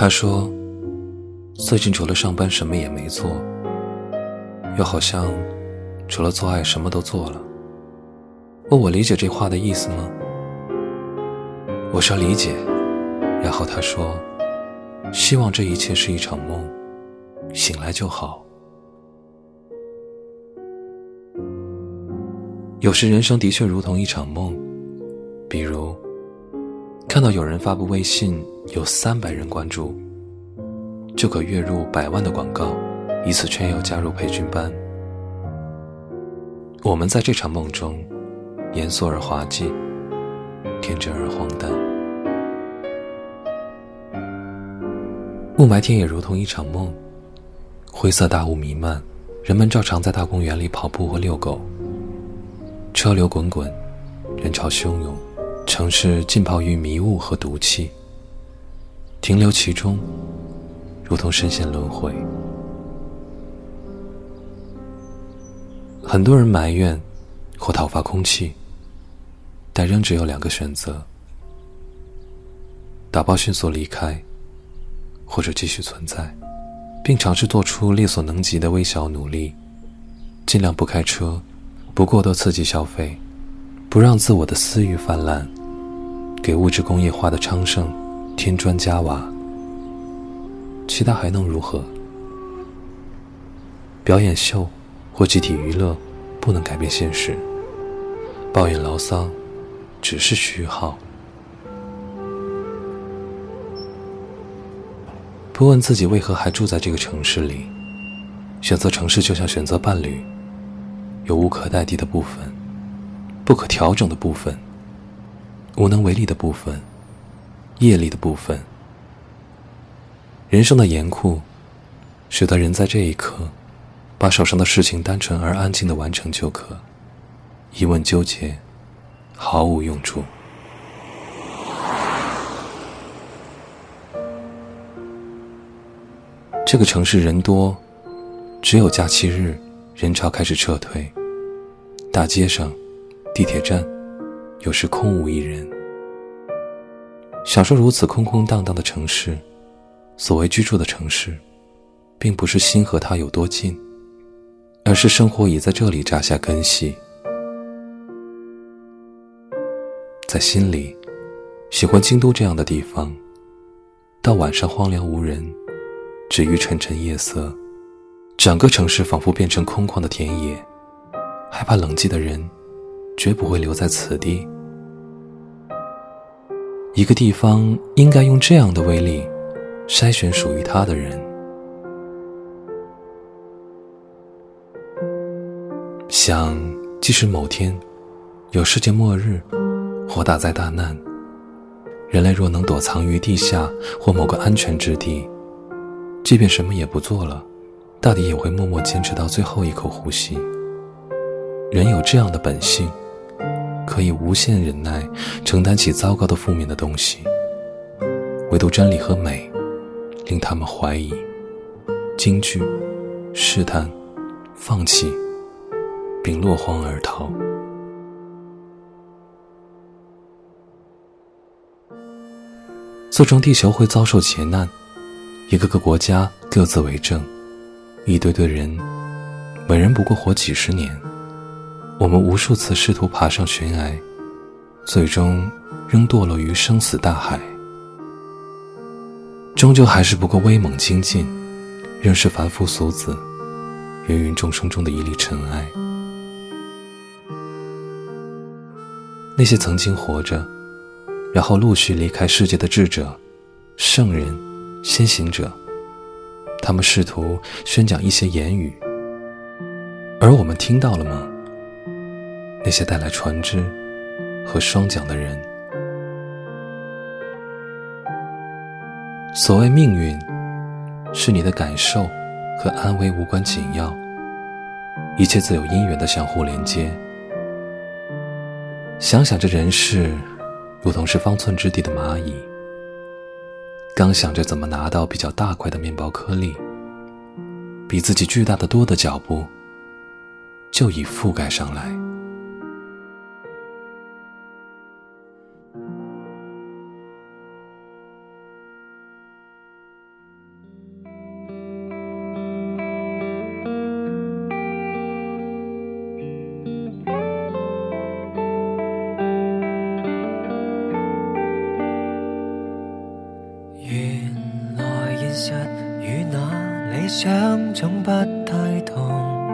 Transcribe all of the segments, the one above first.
他说：“最近除了上班，什么也没做。又好像除了做爱，什么都做了。哦，我理解这话的意思吗？我说理解。然后他说：希望这一切是一场梦，醒来就好。有时人生的确如同一场梦，比如。”看到有人发布微信，有三百人关注，就可月入百万的广告，以此劝诱加入培训班。我们在这场梦中，严肃而滑稽，天真而荒诞。雾霾天也如同一场梦，灰色大雾弥漫，人们照常在大公园里跑步或遛狗，车流滚滚，人潮汹涌。城市浸泡于迷雾和毒气，停留其中，如同深陷轮回。很多人埋怨或讨伐空气，但仍只有两个选择：打包迅速离开，或者继续存在，并尝试做出力所能及的微小努力，尽量不开车，不过多刺激消费。不让自我的私欲泛滥，给物质工业化的昌盛添砖加瓦，其他还能如何？表演秀或集体娱乐不能改变现实，抱怨牢骚只是虚号。不问自己为何还住在这个城市里，选择城市就像选择伴侣，有无可代替的部分。不可调整的部分，无能为力的部分，业力的部分。人生的严酷，使得人在这一刻，把手上的事情单纯而安静的完成就可，一问纠结，毫无用处。这个城市人多，只有假期日，人潮开始撤退，大街上。地铁站，有时空无一人。享受如此空空荡荡的城市，所谓居住的城市，并不是心和它有多近，而是生活已在这里扎下根系。在心里，喜欢京都这样的地方。到晚上荒凉无人，只余沉沉夜色，整个城市仿佛变成空旷的田野。害怕冷寂的人。绝不会留在此地。一个地方应该用这样的威力筛选属于他的人。想，即使某天有世界末日或大灾大难，人类若能躲藏于地下或某个安全之地，即便什么也不做了，大抵也会默默坚持到最后一口呼吸。人有这样的本性。可以无限忍耐，承担起糟糕的、负面的东西，唯独真理和美，令他们怀疑、惊惧、试探、放弃，并落荒而逃。最终，地球会遭受劫难，一个个国家各自为政，一堆堆人，每人不过活几十年。我们无数次试图爬上悬崖，最终仍堕落于生死大海。终究还是不够威猛精进，仍是凡夫俗子，芸芸众生中的一粒尘埃。那些曾经活着，然后陆续离开世界的智者、圣人、先行者，他们试图宣讲一些言语，而我们听到了吗？那些带来船只和双桨的人。所谓命运，是你的感受和安危无关紧要，一切自有因缘的相互连接。想想这人世，如同是方寸之地的蚂蚁，刚想着怎么拿到比较大块的面包颗粒，比自己巨大的多的脚步就已覆盖上来。想总不太同，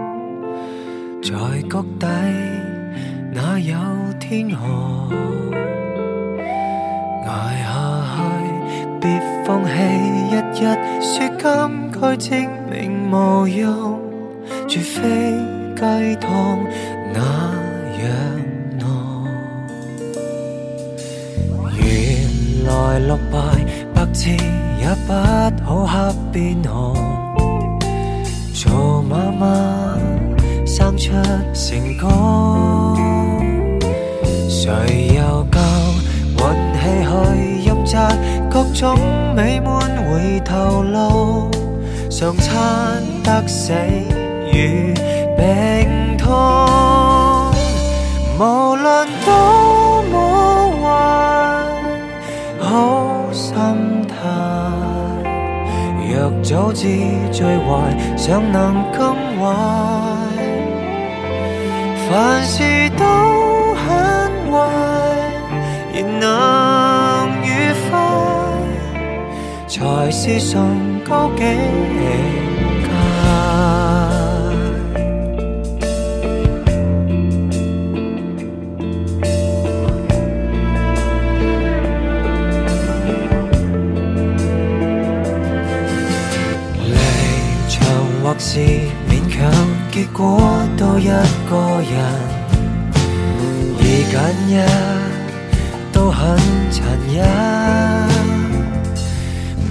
在谷底哪有天河？捱下去，别放弃，日日说金句证明无用，绝非鸡汤那样浓。原来落败百次也不好黑变红。由妈妈生出成功，谁又够运气去阴杂各种美满？回头路常餐得死与病痛，无论多么坏，好心态。若早知最坏，想能更坏，凡事都很坏，然能愉快，才是上高境。是勉强，结果多一个人，而拣一都很残忍。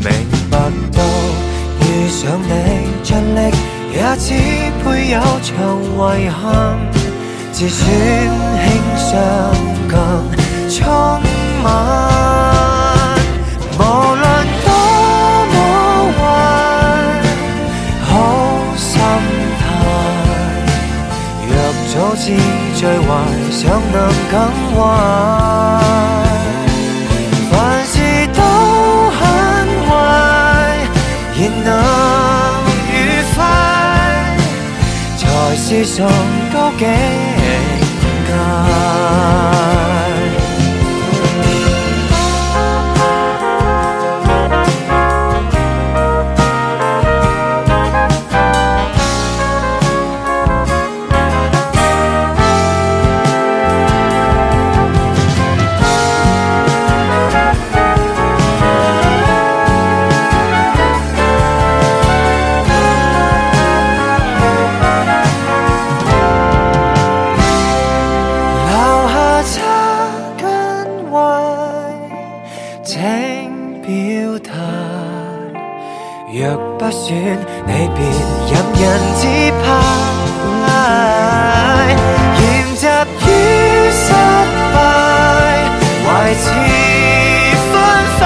明白到遇上你，尽力也只配有场遗憾，自选轻伤更充满。有次最壞，尚能更懷；凡事都很壞，仍能愉快，才是上高境。表达，若不选你，别任人指派。沿袭于失败，怀似欢快，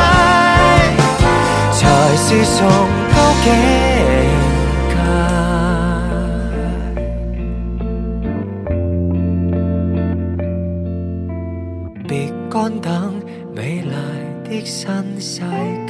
才是崇高境界。别干等。weeks on